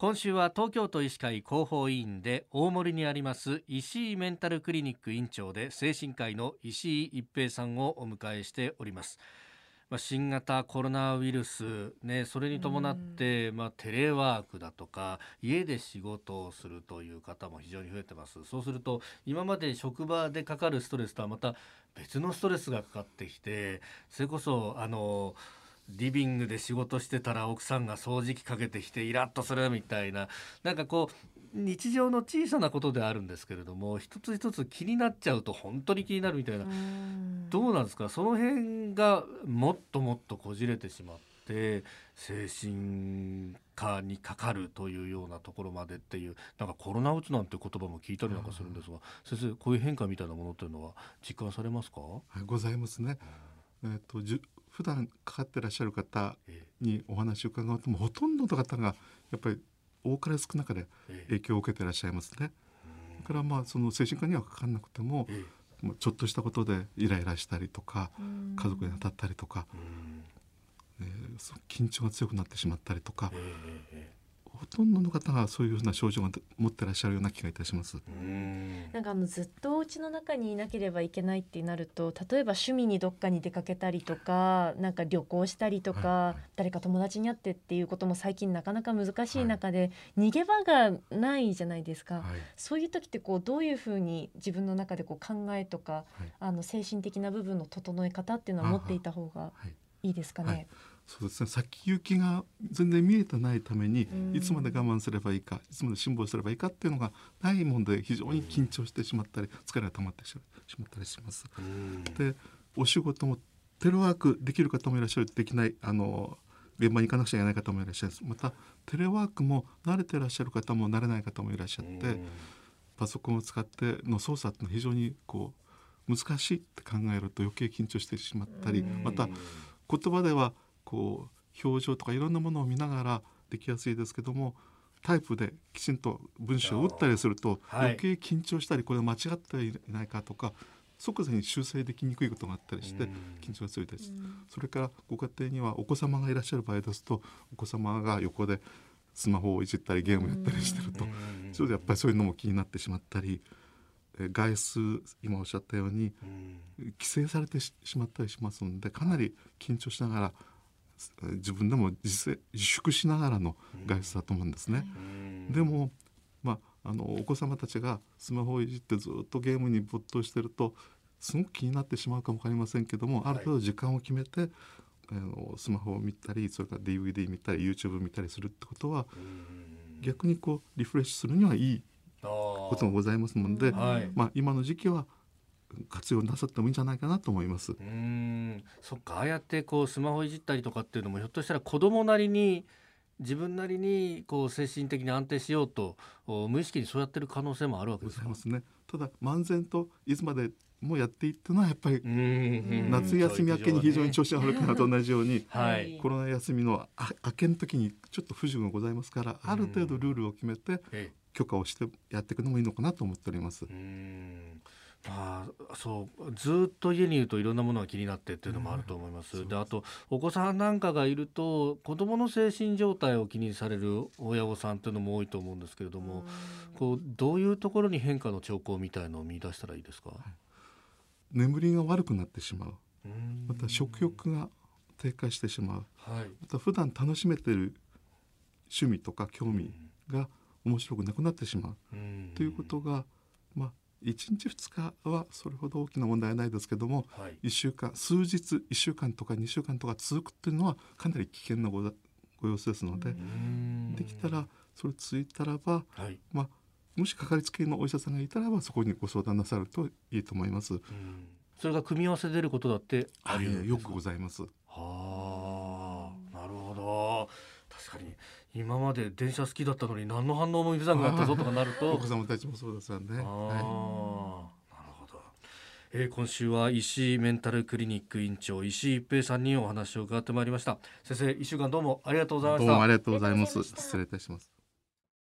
今週は東京都医師会広報委員で大森にあります石井メンタルクリニック院長で精神科医の石井一平さんをお迎えしております。まあ、新型コロナウイルス、ね、それに伴って、まあ、テレワークだとか家で仕事をするという方も非常に増えてます。そうすると今まで職場でかかるストレスとはまた別のストレスがかかってきてそれこそあのリビングで仕事してたら奥さんが掃除機かけてきてイラッとするみたいな。なんかこう日常の小さなことであるんですけれども一つ一つ気になっちゃうと本当に気になるみたいな。どうなんですか？その辺がもっともっとこじれてしまって精神科にかかるというようなところまでっていうなんかコロナうつなんて言葉も聞いたりなんかするんですが先生こういう変化みたいなものというのは実感されますか、はい、ございますね。えーと、と普段かかってらっしゃる方にお話を伺うともほとんどの方がやっぱり多かれ少なかれ影響を受けてらっしゃいますね。だからまあその精神科にはかかんなくても、ちょっとしたことでイライラしたりとか家族に当たったりとか、えー、緊張が強くなってしまったりとか、ほとんどの方がそういうふうな症状が持ってらっしゃるような気がいたします。なんかあのずっとお家の中にいなければいけないってなると例えば趣味にどっかに出かけたりとかなんか旅行したりとか、はいはい、誰か友達に会ってっていうことも最近なかなか難しい中で、はい、逃げ場がないじゃないですか、はい、そういう時ってこうどういうふうに自分の中でこう考えとか、あの精神的な部分の整え方っていうのは持っていた方がいいですかね？そうですね。先行きが全然見えてないためにいつまで我慢すればいいかいつまで辛抱すればいいかっていうのがないもんで非常に緊張してしまったり疲れが溜まってしまったりします。でお仕事もテレワークできる方もいらっしゃるできないあの現場に行かなくちゃいけない方もいらっしゃる。またテレワークも慣れてらっしゃる方も慣れない方もいらっしゃってパソコンを使っての操作ってのは非常にこう難しいって考えると余計緊張してしまったりまた言葉ではこう表情とかいろんなものを見ながらできやすいですけどもタイプできちんと文章を打ったりすると余計緊張したりこれ間違っていないかとか即座に修正できにくいことがあったりして緊張が強いです。それからご家庭にはお子様がいらっしゃる場合ですとお子様が横でスマホをいじったりゲームやったりしてるとそれでやっぱりそういうのも気になってしまったり外出今おっしゃったように規制されてしまったりしますのでかなり緊張しながら自分でも自粛しながらの外出だと思うんですね。でも、まあ、あのお子様たちがスマホをいじってずっとゲームに没頭してるとすごく気になってしまうかも分かりませんけどもある程度時間を決めて、あのスマホを見たりそれから DVD 見たり YouTube 見たりするってことは逆にこうリフレッシュするにはいいこともございますので、まあ、今の時期は活用なさってもいいんじゃないかなと思います。うんそっかああやってこうスマホいじったりとかっていうのもひょっとしたら子供なりに自分なりにこう精神的に安定しようと無意識にそうやってる可能性もあるわけですか。すね。ただ漫然といつまでもやっていったのはやっぱり夏休み明けに非常に調子が悪くなると同じように、はい、コロナ休みの明けの時にちょっと不自由がございますからある程度ルールを決めて許可をしてやっていくのもいいのかなと思っております。あそうずっと家にいるといろんなものが気になってっていうのもあると思います。うん、であとお子さんなんかがいると子どもの精神状態を気にされる親御さんっていうのも多いと思うんですけれども、うん、こうどういうところに変化の兆候みたいのを見出したらいいですか、はい、眠りが悪くなってしまう。また食欲が低下してしまう、はい、また普段楽しめてる趣味とか興味が面白くなくなってしまう。ということがまあ1日2日はそれほど大きな問題はないですけども、はい、1週間数日1週間とか2週間とか続くっていうのはかなり危険なごご様子ですのでできたらそれ続いたらば、はい、まあ、もしかかりつけのお医者さんがいたらばそこにご相談なさるといいと思います。それが組み合わせ出ることだってあるよくございます。はあ、なるほど。確かに今まで電車好きだったのに何の反応も見せなくなったぞとかなると。お子様たちもそうですよね。はい。えー、今週は石井メンタルクリニック院長石井一平さんにお話を伺ってまいりました。先生一週間どうもありがとうございました。どうもありがとうございます。失礼いたします